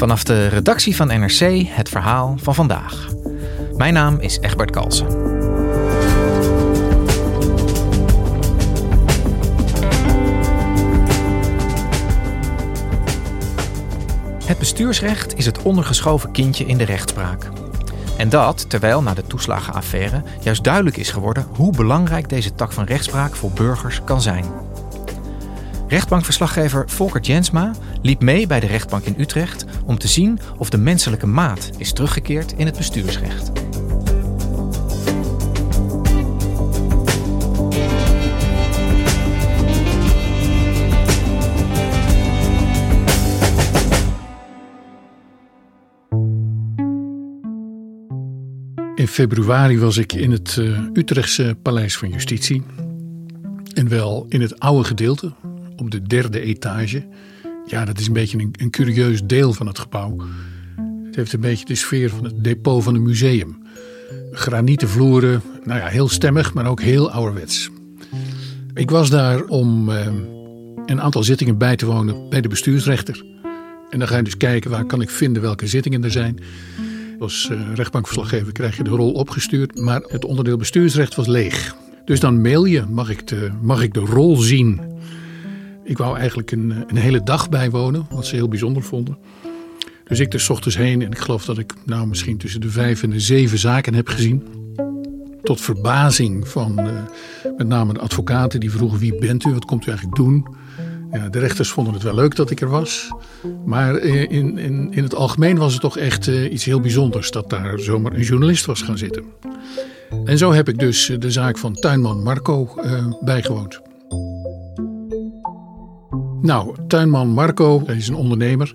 Vanaf de redactie van NRC het verhaal van vandaag. Mijn naam is Egbert Kalsen. Het bestuursrecht is het ondergeschoven kindje in de rechtspraak. En dat terwijl na de toeslagenaffaire juist duidelijk is geworden hoe belangrijk deze tak van rechtspraak voor burgers kan zijn. Rechtbankverslaggever Volker Jensma liep mee bij de rechtbank in Utrecht om te zien of de menselijke maat is teruggekeerd in het bestuursrecht. In februari was ik in het uh, Utrechtse Paleis van Justitie. En wel in het oude gedeelte, op de derde etage. Ja, dat is een beetje een, een curieus deel van het gebouw. Het heeft een beetje de sfeer van het depot van een museum. Granieten vloeren, nou ja, heel stemmig, maar ook heel ouderwets. Ik was daar om uh, een aantal zittingen bij te wonen bij de bestuursrechter. En dan ga je dus kijken waar kan ik vinden welke zittingen er zijn. Als uh, rechtbankverslaggever krijg je de rol opgestuurd, maar het onderdeel bestuursrecht was leeg. Dus dan mail je, mag ik mag ik de rol zien? Ik wou eigenlijk een, een hele dag bijwonen, wat ze heel bijzonder vonden. Dus ik er s ochtends heen en ik geloof dat ik nou misschien tussen de vijf en de zeven zaken heb gezien. Tot verbazing van uh, met name de advocaten die vroegen wie bent u, wat komt u eigenlijk doen? Ja, de rechters vonden het wel leuk dat ik er was. Maar in, in, in het algemeen was het toch echt uh, iets heel bijzonders dat daar zomaar een journalist was gaan zitten. En zo heb ik dus de zaak van tuinman Marco bijgewoond. Nou, tuinman Marco hij is een ondernemer.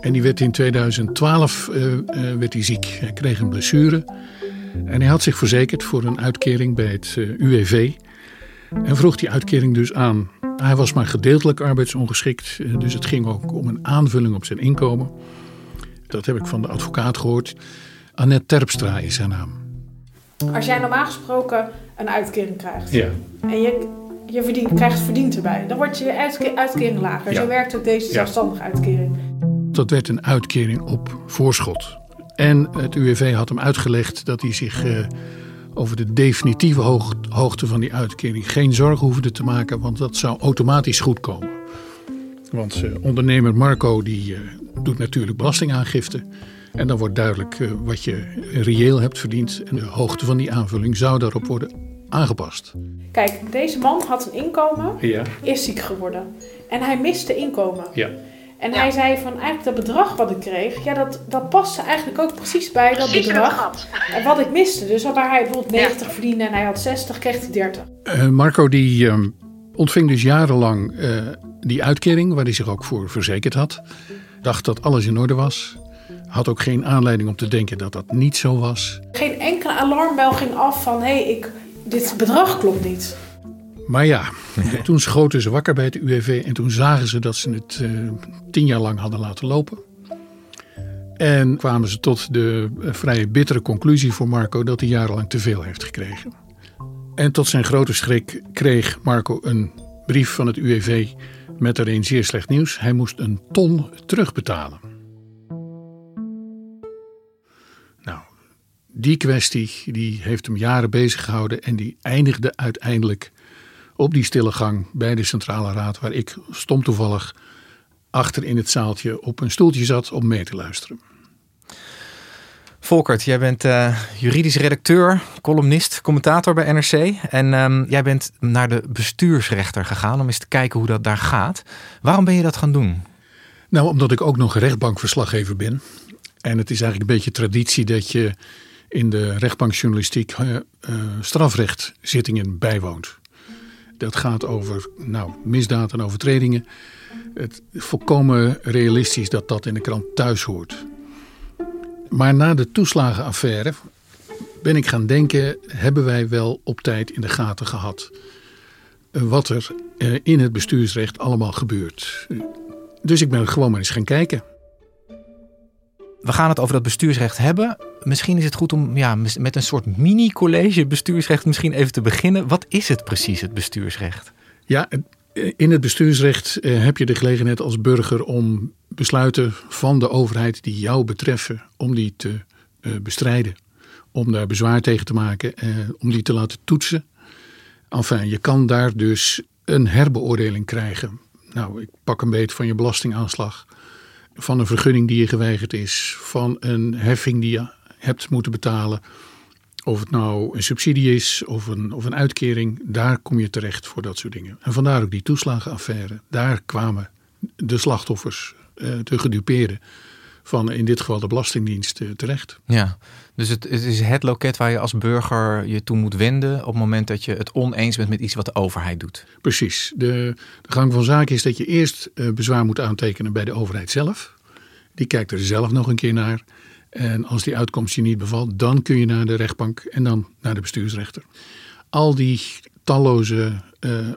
En die werd in 2012 uh, uh, werd hij ziek. Hij kreeg een blessure. En hij had zich verzekerd voor een uitkering bij het uh, UWV. En vroeg die uitkering dus aan. Hij was maar gedeeltelijk arbeidsongeschikt. Dus het ging ook om een aanvulling op zijn inkomen. Dat heb ik van de advocaat gehoord. Annette Terpstra is haar naam. Als jij normaal gesproken een uitkering krijgt. Ja. En je je verdient, krijgt verdiend erbij. Dan wordt je uitkering lager. Ja. Zo werkt ook deze zelfstandige uitkering. Dat werd een uitkering op voorschot. En het UWV had hem uitgelegd dat hij zich uh, over de definitieve hoog, hoogte van die uitkering geen zorgen hoefde te maken, want dat zou automatisch goed komen. Want uh, ondernemer Marco die uh, doet natuurlijk belastingaangifte. En dan wordt duidelijk wat je reëel hebt verdiend. En de hoogte van die aanvulling zou daarop worden aangepast. Kijk, deze man had een inkomen, Ja. is ziek geworden. En hij miste inkomen. Ja. En hij zei van eigenlijk dat bedrag wat ik kreeg, ja, dat, dat paste eigenlijk ook precies bij dat bedrag en wat ik miste. Dus waar hij bijvoorbeeld 90 verdiende en hij had 60, kreeg hij 30. Uh, Marco die uh, ontving dus jarenlang uh, die uitkering, waar hij zich ook voor verzekerd had. Dacht dat alles in orde was. Had ook geen aanleiding om te denken dat dat niet zo was. Geen enkele alarmbel ging af van hé, hey, ik, dit bedrag klopt niet. Maar ja, toen schoten ze wakker bij het UWV en toen zagen ze dat ze het uh, tien jaar lang hadden laten lopen. En kwamen ze tot de uh, vrij bittere conclusie voor Marco dat hij jarenlang te veel heeft gekregen. En tot zijn grote schrik kreeg Marco een brief van het UWV met daarin zeer slecht nieuws. Hij moest een ton terugbetalen. Die kwestie die heeft hem jaren bezig gehouden en die eindigde uiteindelijk op die stille gang bij de Centrale Raad, waar ik stom toevallig achter in het zaaltje op een stoeltje zat om mee te luisteren. Volkert, jij bent uh, juridisch redacteur, columnist, commentator bij NRC. En um, jij bent naar de bestuursrechter gegaan om eens te kijken hoe dat daar gaat. Waarom ben je dat gaan doen? Nou, omdat ik ook nog rechtbankverslaggever ben. En het is eigenlijk een beetje traditie dat je in de rechtbankjournalistiek uh, strafrechtzittingen bijwoont. Dat gaat over nou, misdaad en overtredingen. Het volkomen realistisch dat dat in de krant thuis hoort. Maar na de toeslagenaffaire ben ik gaan denken: hebben wij wel op tijd in de gaten gehad wat er eh, in het bestuursrecht allemaal gebeurt? Dus ik ben gewoon maar eens gaan kijken. We gaan het over dat bestuursrecht hebben. Misschien is het goed om ja, met een soort mini-college bestuursrecht misschien even te beginnen. Wat is het precies, het bestuursrecht? Ja, in het bestuursrecht eh, heb je de gelegenheid als burger om besluiten van de overheid die jou betreffen, om die te eh, bestrijden. Om daar bezwaar tegen te maken, eh, om die te laten toetsen. Enfin, je kan daar dus een herbeoordeling krijgen. Nou, ik pak een beetje van je belastingaanslag, van een vergunning die je geweigerd is, van een heffing die je hebt moeten betalen. Of het nou een subsidie is of een, of een uitkering, daar kom je terecht voor dat soort dingen. En vandaar ook die toeslagenaffaire. Daar kwamen de slachtoffers, eh, de gedupeerden, van in dit geval de Belastingdienst eh, terecht. Ja, dus het, het, is het loket waar je als burger je toe moet wenden op het moment dat je het oneens bent met iets wat de overheid doet. Precies. De, de gang van zaken is dat je eerst uh, bezwaar moet aantekenen bij de overheid zelf. Die kijkt er zelf nog een keer naar. En als die uitkomst je niet bevalt, dan kun je naar de rechtbank en dan naar de bestuursrechter. Al die talloze uh,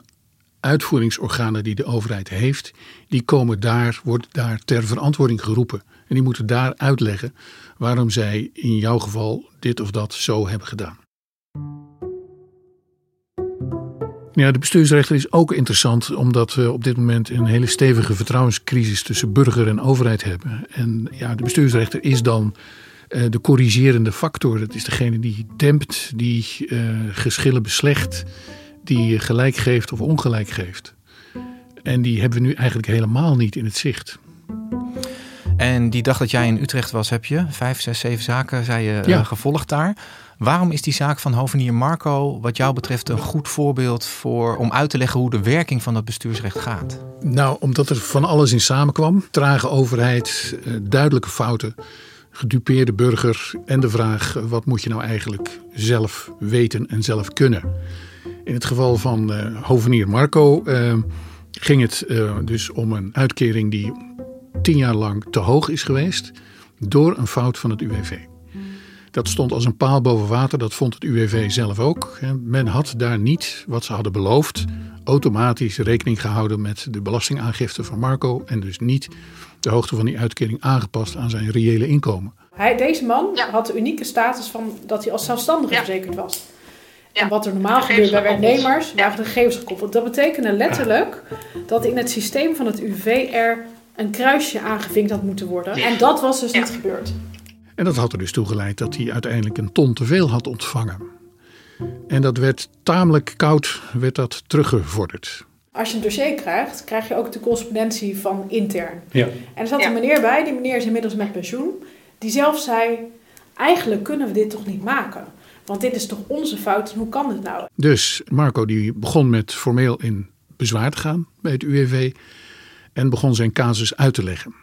uitvoeringsorganen die de overheid heeft, die komen daar, wordt daar ter verantwoording geroepen. En die moeten daar uitleggen waarom zij in jouw geval dit of dat zo hebben gedaan. Ja, de bestuursrechter is ook interessant omdat we op dit moment een hele stevige vertrouwenscrisis tussen burger en overheid hebben. En ja, de bestuursrechter is dan uh, de corrigerende factor. Dat is degene die dempt, die uh, geschillen beslecht, die gelijk geeft of ongelijk geeft. En die hebben we nu eigenlijk helemaal niet in het zicht. En die dag dat jij in Utrecht was, heb je vijf, zes, zeven zaken, zei je, ja. uh, gevolgd daar. Waarom is die zaak van hovenier Marco, wat jou betreft, een goed voorbeeld voor, om uit te leggen hoe de werking van dat bestuursrecht gaat? Nou, omdat er van alles in samenkwam. Trage overheid, uh, duidelijke fouten, gedupeerde burger en de vraag: wat moet je nou eigenlijk zelf weten en zelf kunnen? In het geval van uh, hovenier Marco ging het dus om een uitkering die tien jaar lang te hoog is geweest door een fout van het UWV. Dat stond als een paal boven water, dat vond het UWV zelf ook. Men had daar niet, wat ze hadden beloofd, automatisch rekening gehouden met de belastingaangifte van Marco en dus niet de hoogte van die uitkering aangepast aan zijn reële inkomen. Hij, deze man ja. had de unieke status van dat hij als zelfstandige ja. verzekerd was. Ja. En wat er normaal gebeurt bij werknemers, waren de gegevens gekoppeld. Dat betekende letterlijk dat in het systeem van het UWV er een kruisje aangevinkt had moeten worden. En dat was dus niet gebeurd. En dat had er dus toe geleid dat hij uiteindelijk een ton te veel had ontvangen. En dat werd tamelijk koud, werd dat teruggevorderd. Als je een dossier krijgt, krijg je ook de correspondentie van intern. Ja. En er zat een meneer bij, die meneer is inmiddels met pensioen, die zelf zei: Eigenlijk kunnen we dit toch niet maken? Want dit is toch onze fout, hoe kan dit nou? Dus Marco die begon met formeel in bezwaar te gaan bij het UWV en begon zijn casus uit te leggen.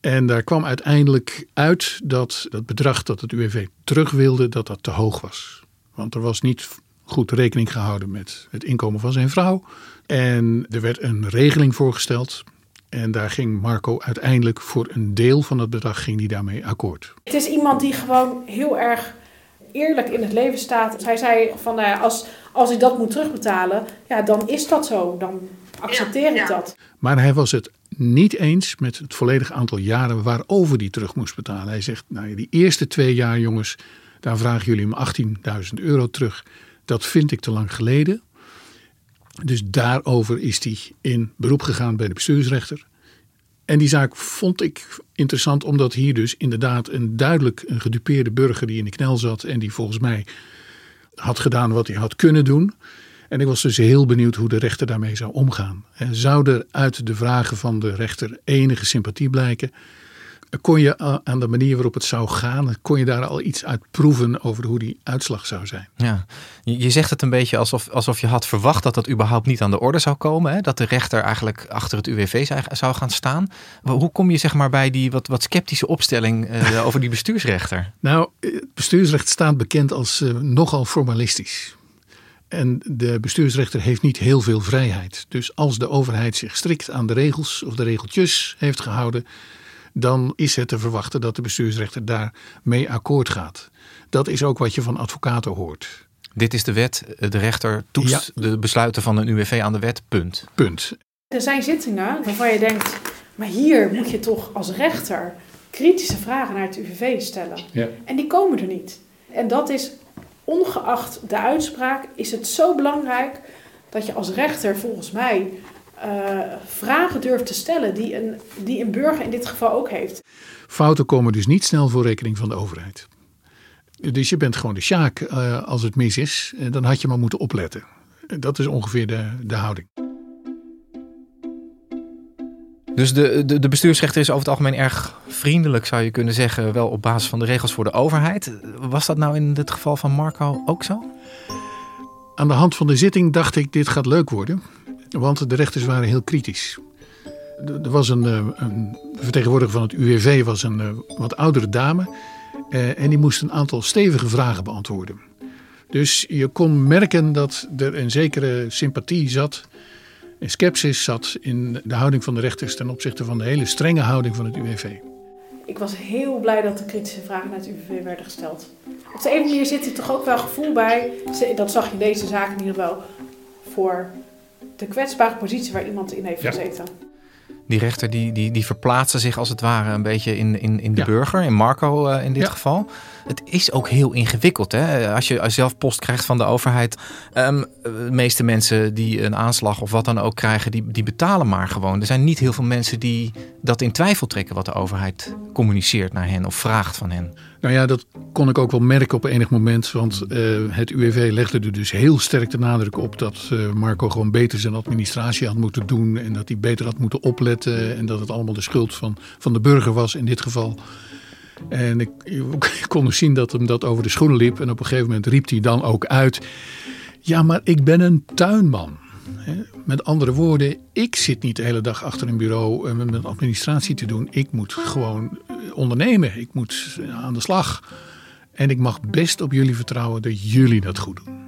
En daar kwam uiteindelijk uit dat dat bedrag dat het UWV terug wilde, dat dat te hoog was. Want er was niet goed rekening gehouden met het inkomen van zijn vrouw. En er werd een regeling voorgesteld. En daar ging Marco uiteindelijk voor een deel van het bedrag ging die daarmee akkoord. Het is iemand die gewoon heel erg eerlijk in het leven staat. Hij zei van nou als, als ik dat moet terugbetalen, ja, dan is dat zo. Dan accepteer ik dat. Maar hij was het niet eens met het volledige aantal jaren waarover hij terug moest betalen. Hij zegt, nou die eerste twee jaar jongens, daar vragen jullie hem 18.000 euro terug. Dat vind ik te lang geleden. Dus daarover is hij in beroep gegaan bij de bestuursrechter. En die zaak vond ik interessant omdat hier dus inderdaad een duidelijk een gedupeerde burger die in de knel zat en die volgens mij had gedaan wat hij had kunnen doen. En ik was dus heel benieuwd hoe de rechter daarmee zou omgaan. Zou er uit de vragen van de rechter enige sympathie blijken? Kon je aan de manier waarop het zou gaan, kon je daar al iets uit proeven over hoe die uitslag zou zijn. Ja, je zegt het een beetje alsof, alsof je had verwacht dat dat überhaupt niet aan de orde zou komen. Hè? Dat de rechter eigenlijk achter het UWV zou gaan staan. Hoe kom je zeg maar bij die wat, wat sceptische opstelling uh, over die bestuursrechter? Nou, het bestuursrecht staat bekend als uh, nogal formalistisch. En de bestuursrechter heeft niet heel veel vrijheid. Dus als de overheid zich strikt aan de regels of de regeltjes heeft gehouden, dan is het te verwachten dat de bestuursrechter daarmee akkoord gaat. Dat is ook wat je van advocaten hoort. Dit is de wet, de rechter toetst de besluiten van een UWV aan de wet, punt. Punt. Er zijn zittingen waarvan je denkt, maar hier moet je toch als rechter kritische vragen naar het UWV stellen. Ja. En die komen er niet. En dat is, ongeacht de uitspraak, is het zo belangrijk dat je als rechter volgens mij uh, vragen durft te stellen die een, die een burger in dit geval ook heeft. Fouten komen dus niet snel voor rekening van de overheid. Dus je bent gewoon de sjaak uh, als het mis is. Dan had je maar moeten opletten. Dat is ongeveer de, de houding. Dus de, de, de, bestuursrechter is over het algemeen erg vriendelijk, zou je kunnen zeggen, wel op basis van de regels voor de overheid. Was dat nou in het geval van Marco ook zo? Aan de hand van de zitting dacht ik, dit gaat leuk worden. Want de rechters waren heel kritisch. Er was een, eh, een vertegenwoordiger van het UWV, was een eh, wat oudere dame. Eh, en die moest een aantal stevige vragen beantwoorden. Dus je kon merken dat er een zekere sympathie zat, een sceptisch zat in de houding van de rechters ten opzichte van de hele strenge houding van het UWV. Ik was heel blij dat de kritische vragen naar het UWV werden gesteld. Op de ene manier zit er toch ook wel gevoel bij, dat zag je in deze zaak in ieder geval, voor de kwetsbare positie waar iemand in heeft gezeten. Die rechter die, die, die verplaatste zich als het ware een beetje in, in, in de burger, in Marco uh, in dit geval. Het is ook heel ingewikkeld. Hè? Als je zelf post krijgt van de overheid. Um, de meeste mensen die een aanslag of wat dan ook krijgen, die, die betalen maar gewoon. Er zijn niet heel veel mensen die dat in twijfel trekken wat de overheid communiceert naar hen of vraagt van hen. Nou ja, dat kon ik ook wel merken op enig moment. Want uh, het UWV legde er dus heel sterk de nadruk op dat uh, Marco gewoon beter zijn administratie had moeten doen. En dat hij beter had moeten opletten. En dat het allemaal de schuld van, van de burger was in dit geval. En ik, ik kon dus zien dat hem dat over de schoenen liep. En op een gegeven moment riep hij dan ook uit: Ja, maar ik ben een tuinman. Met andere woorden, ik zit niet de hele dag achter een bureau eh, met administratie te doen. Ik moet gewoon eh, ondernemen. Ik moet eh, aan de slag. En ik mag best op jullie vertrouwen dat jullie dat goed doen.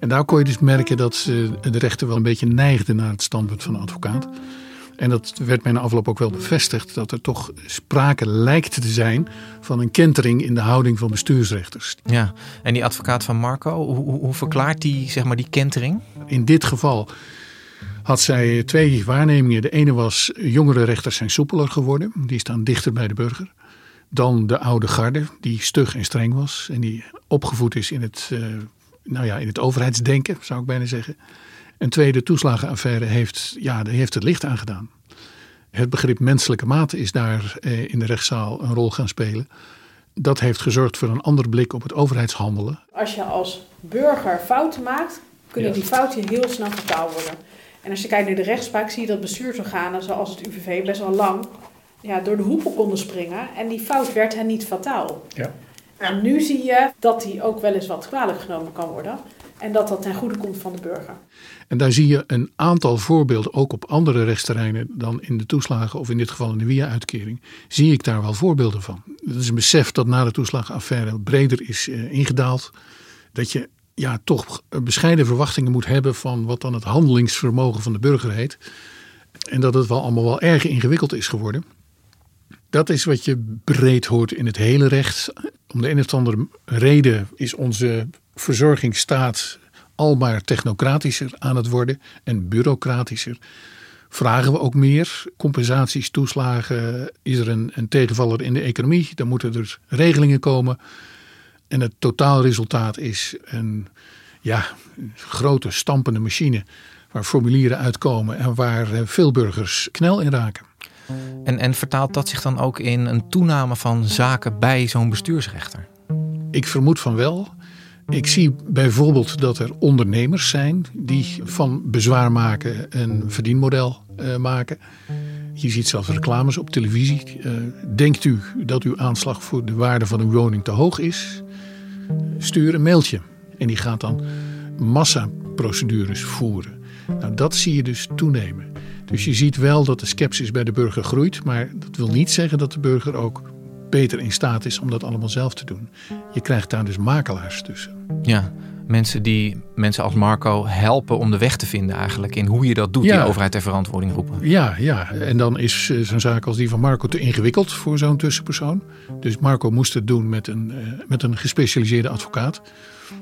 En daar kon je dus merken dat de rechter wel een beetje neigde naar het standpunt van de advocaat. En dat werd mij na afloop ook wel bevestigd, dat er toch sprake lijkt te zijn van een kentering in de houding van bestuursrechters. Ja, en die advocaat van Marco, hoe, hoe verklaart die, zeg maar, die kentering? In dit geval had zij twee waarnemingen. De ene was, jongere rechters zijn soepeler geworden, die staan dichter bij de burger. Dan de oude garde, die stug en streng was en die opgevoed is in het, uh, nou ja, in het overheidsdenken, zou ik bijna zeggen. Een tweede toeslagenaffaire heeft, ja, heeft het licht aangedaan. Het begrip menselijke maat is daar eh, in de rechtszaal een rol gaan spelen. Dat heeft gezorgd voor een ander blik op het overheidshandelen. Als je als burger fouten maakt, kunnen die fouten heel snel vertaald worden. En als je kijkt naar de rechtspraak, zie je dat bestuursorganen zoals het UVV best wel lang ja, door de hoepel konden springen. En die fout werd hen niet fataal. Ja. En nu zie je dat die ook wel eens wat kwalijk genomen kan worden. En dat dat ten goede komt van de burger. En daar zie je een aantal voorbeelden, ook op andere rechtsterreinen dan in de toeslagen of in dit geval in de WIA-uitkering, zie ik daar wel voorbeelden van. Dat is een besef dat na de toeslagenaffaire breder is eh, ingedaald. Dat je ja, toch bescheiden verwachtingen moet hebben van wat dan het handelingsvermogen van de burger heet. En dat het wel allemaal wel erg ingewikkeld is geworden. Dat is wat je breed hoort in het hele recht. Om de een of andere reden is onze verzorgingsstaat al maar technocratischer aan het worden en bureaucratischer. Vragen we ook meer compensaties, toeslagen? Is er een, een tegenvaller in de economie? Dan moeten er regelingen komen. En het totaalresultaat is een ja, grote stampende machine waar formulieren uitkomen en waar eh, veel burgers knel in raken. En, en vertaalt dat zich dan ook in een toename van zaken bij zo'n bestuursrechter? Ik vermoed van wel. Ik zie bijvoorbeeld dat er ondernemers zijn die van bezwaar maken een verdienmodel uh, maken. Je ziet zelfs reclames op televisie. Uh, denkt u dat uw aanslag voor de waarde van uw woning te hoog is? Stuur een mailtje. En die gaat dan massaprocedures voeren. Nou, dat zie je dus toenemen. Dus je ziet wel dat de sceptisch bij de burger groeit, maar dat wil niet zeggen dat de burger ook beter in staat is om dat allemaal zelf te doen. Je krijgt daar dus makelaars tussen. Ja, mensen die mensen als Marco helpen om de weg te vinden eigenlijk in hoe je dat doet, ja. die overheid ter verantwoording roepen. Ja, ja, en dan is eh, zo'n zaak als die van Marco te ingewikkeld voor zo'n tussenpersoon. Dus Marco moest het doen met een, uh, met een gespecialiseerde advocaat.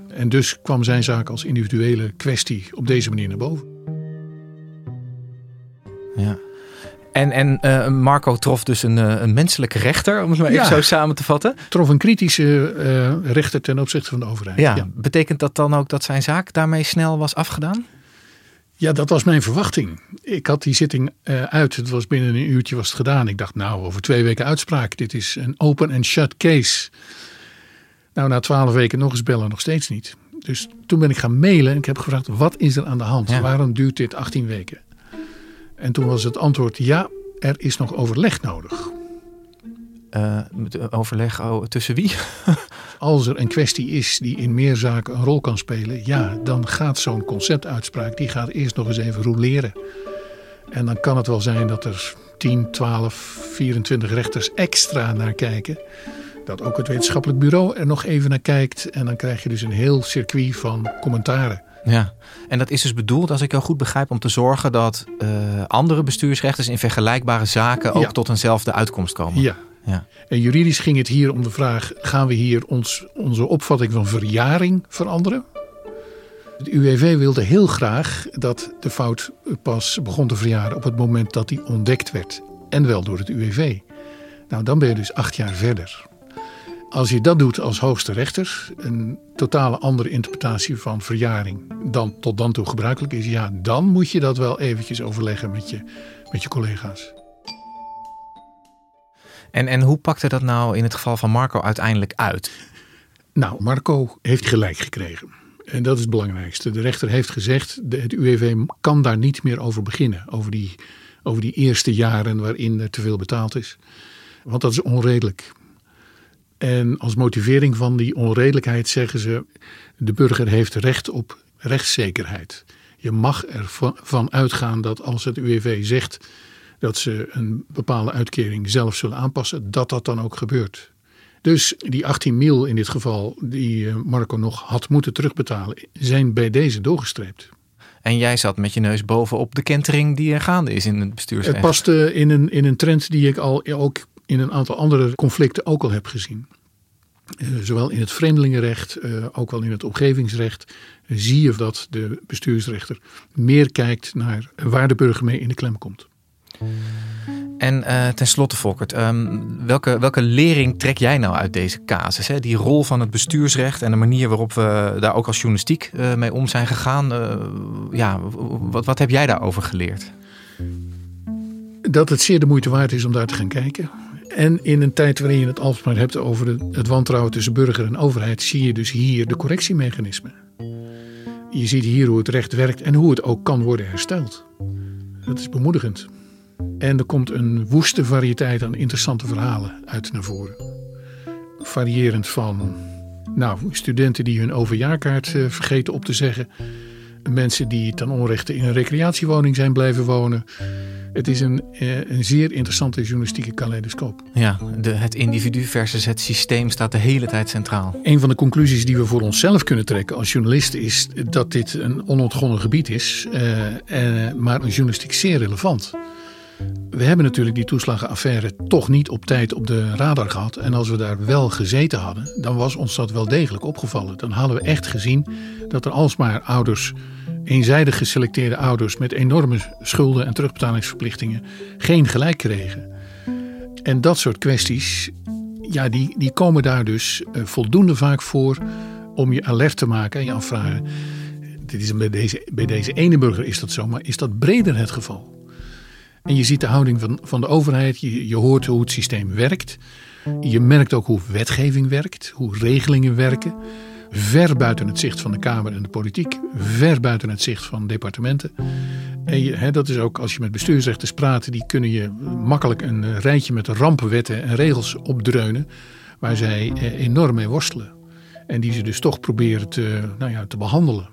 En dus kwam zijn zaak als individuele kwestie op deze manier naar boven. Ja. En, en uh, Marco trof dus een, uh, een menselijke rechter, om het maar even zo samen te vatten. Trof een kritische uh, rechter ten opzichte van de overheid. Ja. ja. Betekent dat dan ook dat zijn zaak daarmee snel was afgedaan? Ja, dat was mijn verwachting. Ik had die zitting uit. Het was binnen een uurtje was het gedaan. Ik dacht, nou, over twee weken uitspraak. Dit is een open and shut case. Nou, na twaalf weken nog eens bellen, nog steeds niet. Dus toen ben ik gaan mailen en ik heb gevraagd, wat is er aan de hand? Waarom duurt dit 18 weken? En toen was het antwoord ja, er is nog overleg nodig. Uh, overleg oh, tussen wie? Als er een kwestie is die in meer zaken een rol kan spelen, ja, dan gaat zo'n conceptuitspraak, die gaat eerst nog eens even roleren. En dan kan het wel zijn dat er 10, 12, 24 rechters extra naar kijken. Dat ook het wetenschappelijk bureau er nog even naar kijkt. En dan krijg je dus een heel circuit van commentaren. Ja, en dat is dus bedoeld, als ik jou goed begrijp, om te zorgen dat uh, andere bestuursrechters in vergelijkbare zaken ook tot eenzelfde uitkomst komen. Ja. ja. En juridisch ging het hier om de vraag: gaan we hier ons, onze opvatting van verjaring veranderen? Het UWV wilde heel graag dat de fout pas begon te verjaren op het moment dat die ontdekt werd. En wel door het UWV. Nou, dan ben je dus acht jaar verder. Als je dat doet als hoogste rechter, een totale andere interpretatie van verjaring dan tot dan toe gebruikelijk is, ja, dan moet je dat wel eventjes overleggen met je, met je collega's. En, en hoe pakte dat nou in het geval van Marco uiteindelijk uit? Nou, Marco heeft gelijk gekregen. En dat is het belangrijkste. De rechter heeft gezegd, het UWV kan daar niet meer over beginnen. Over die, over die eerste jaren waarin er te veel betaald is. Want dat is onredelijk. En als motivering van die onredelijkheid zeggen ze: de burger heeft recht op rechtszekerheid. Je mag ervan uitgaan dat als het UWV zegt dat ze een bepaalde uitkering zelf zullen aanpassen, dat dat dan ook gebeurt. Dus die 18 mil in dit geval, die eh, Marco nog had moeten terugbetalen, zijn bij deze doorgestreept. En jij zat met je neus bovenop de kentering die er gaande is in het bestuursrecht. Het paste in een, in een trend die ik al ook in een aantal andere conflicten ook al heb gezien. Uh, zowel in het vreemdelingenrecht, uh, ook wel in het omgevingsrecht, uh, zie je dat de bestuursrechter meer kijkt naar waar de burger mee in de klem komt. En tenslotte, Volkert, um, welke, welke lering trek jij nou uit deze casus? Hè? Die rol van het bestuursrecht en de manier waarop we daar ook als journalistiek mee om zijn gegaan. ja, wat, wat heb jij daarover geleerd? Dat het zeer de moeite waard is om daar te gaan kijken. En in een tijd waarin je het alsmaar hebt over het wantrouwen tussen burger en overheid, zie je dus hier de correctiemechanismen. Je ziet hier hoe het recht werkt en hoe het ook kan worden hersteld. Dat is bemoedigend. En er komt een woeste variëteit aan interessante verhalen uit naar voren. Variërend van nou, studenten die hun overjaarkaart eh, vergeten op te zeggen. Mensen die ten onrechte in een recreatiewoning zijn blijven wonen. Het is een, eh, een zeer interessante journalistieke kaleidoscoop. Ja, de, het individu versus het systeem staat de hele tijd centraal. Een van de conclusies die we voor onszelf kunnen trekken als journalisten is dat dit een onontgonnen gebied is, uh, uh, maar journalistiek zeer relevant. We hebben natuurlijk die toeslagenaffaire toch niet op tijd op de radar gehad. En als we daar wel gezeten hadden, dan was ons dat wel degelijk opgevallen. Dan hadden we echt gezien dat er alsmaar ouders eenzijdig geselecteerde ouders met enorme schulden en terugbetalingsverplichtingen geen gelijk kregen. En dat soort kwesties, ja, die, die komen daar dus eh, voldoende vaak voor om je alert te maken en je afvragen. Dit is deze, bij deze ene burger is dat zo, maar is dat breder het geval? En je ziet de houding van, van de overheid, je, je hoort hoe het systeem werkt. Je merkt ook hoe wetgeving werkt, hoe regelingen werken ver buiten het zicht van de Kamer en de politiek, ver buiten het zicht van departementen. En hè, dat is ook als je met bestuursrechters praat, die kunnen je makkelijk een rijtje met rampenwetten en regels opdreunen. Waar zij enorm mee worstelen. En die ze dus toch proberen te, nou ja, te behandelen.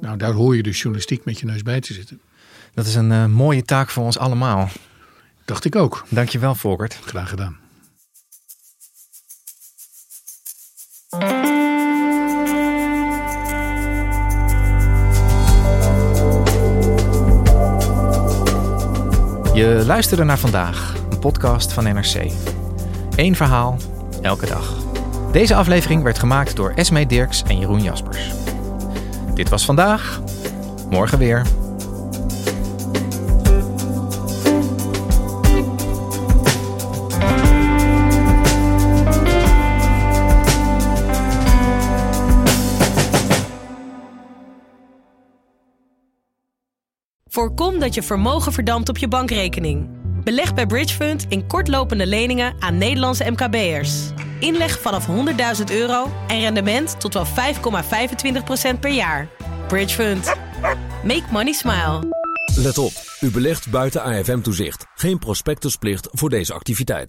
Nou, daar hoor je dus journalistiek met je neus bij te zitten. Dat is een uh, mooie taak voor ons allemaal. Dacht ik ook. Dankjewel, Volkert. Graag gedaan. Je luisterde naar vandaag, een podcast van NRC. Eén verhaal, elke dag. Deze aflevering werd gemaakt door Esme Dirks en Jeroen Jaspers. Dit was vandaag. Morgen weer. Voorkom dat je vermogen verdampt op je bankrekening. Beleg bij Bridgefund in kortlopende leningen aan Nederlandse MKB'ers. Inleg vanaf 100.000 euro en rendement tot wel 5,25% per jaar. Bridgefund. Make money smile. Let op, u belegt buiten AFM-toezicht. Geen prospectusplicht voor deze activiteit.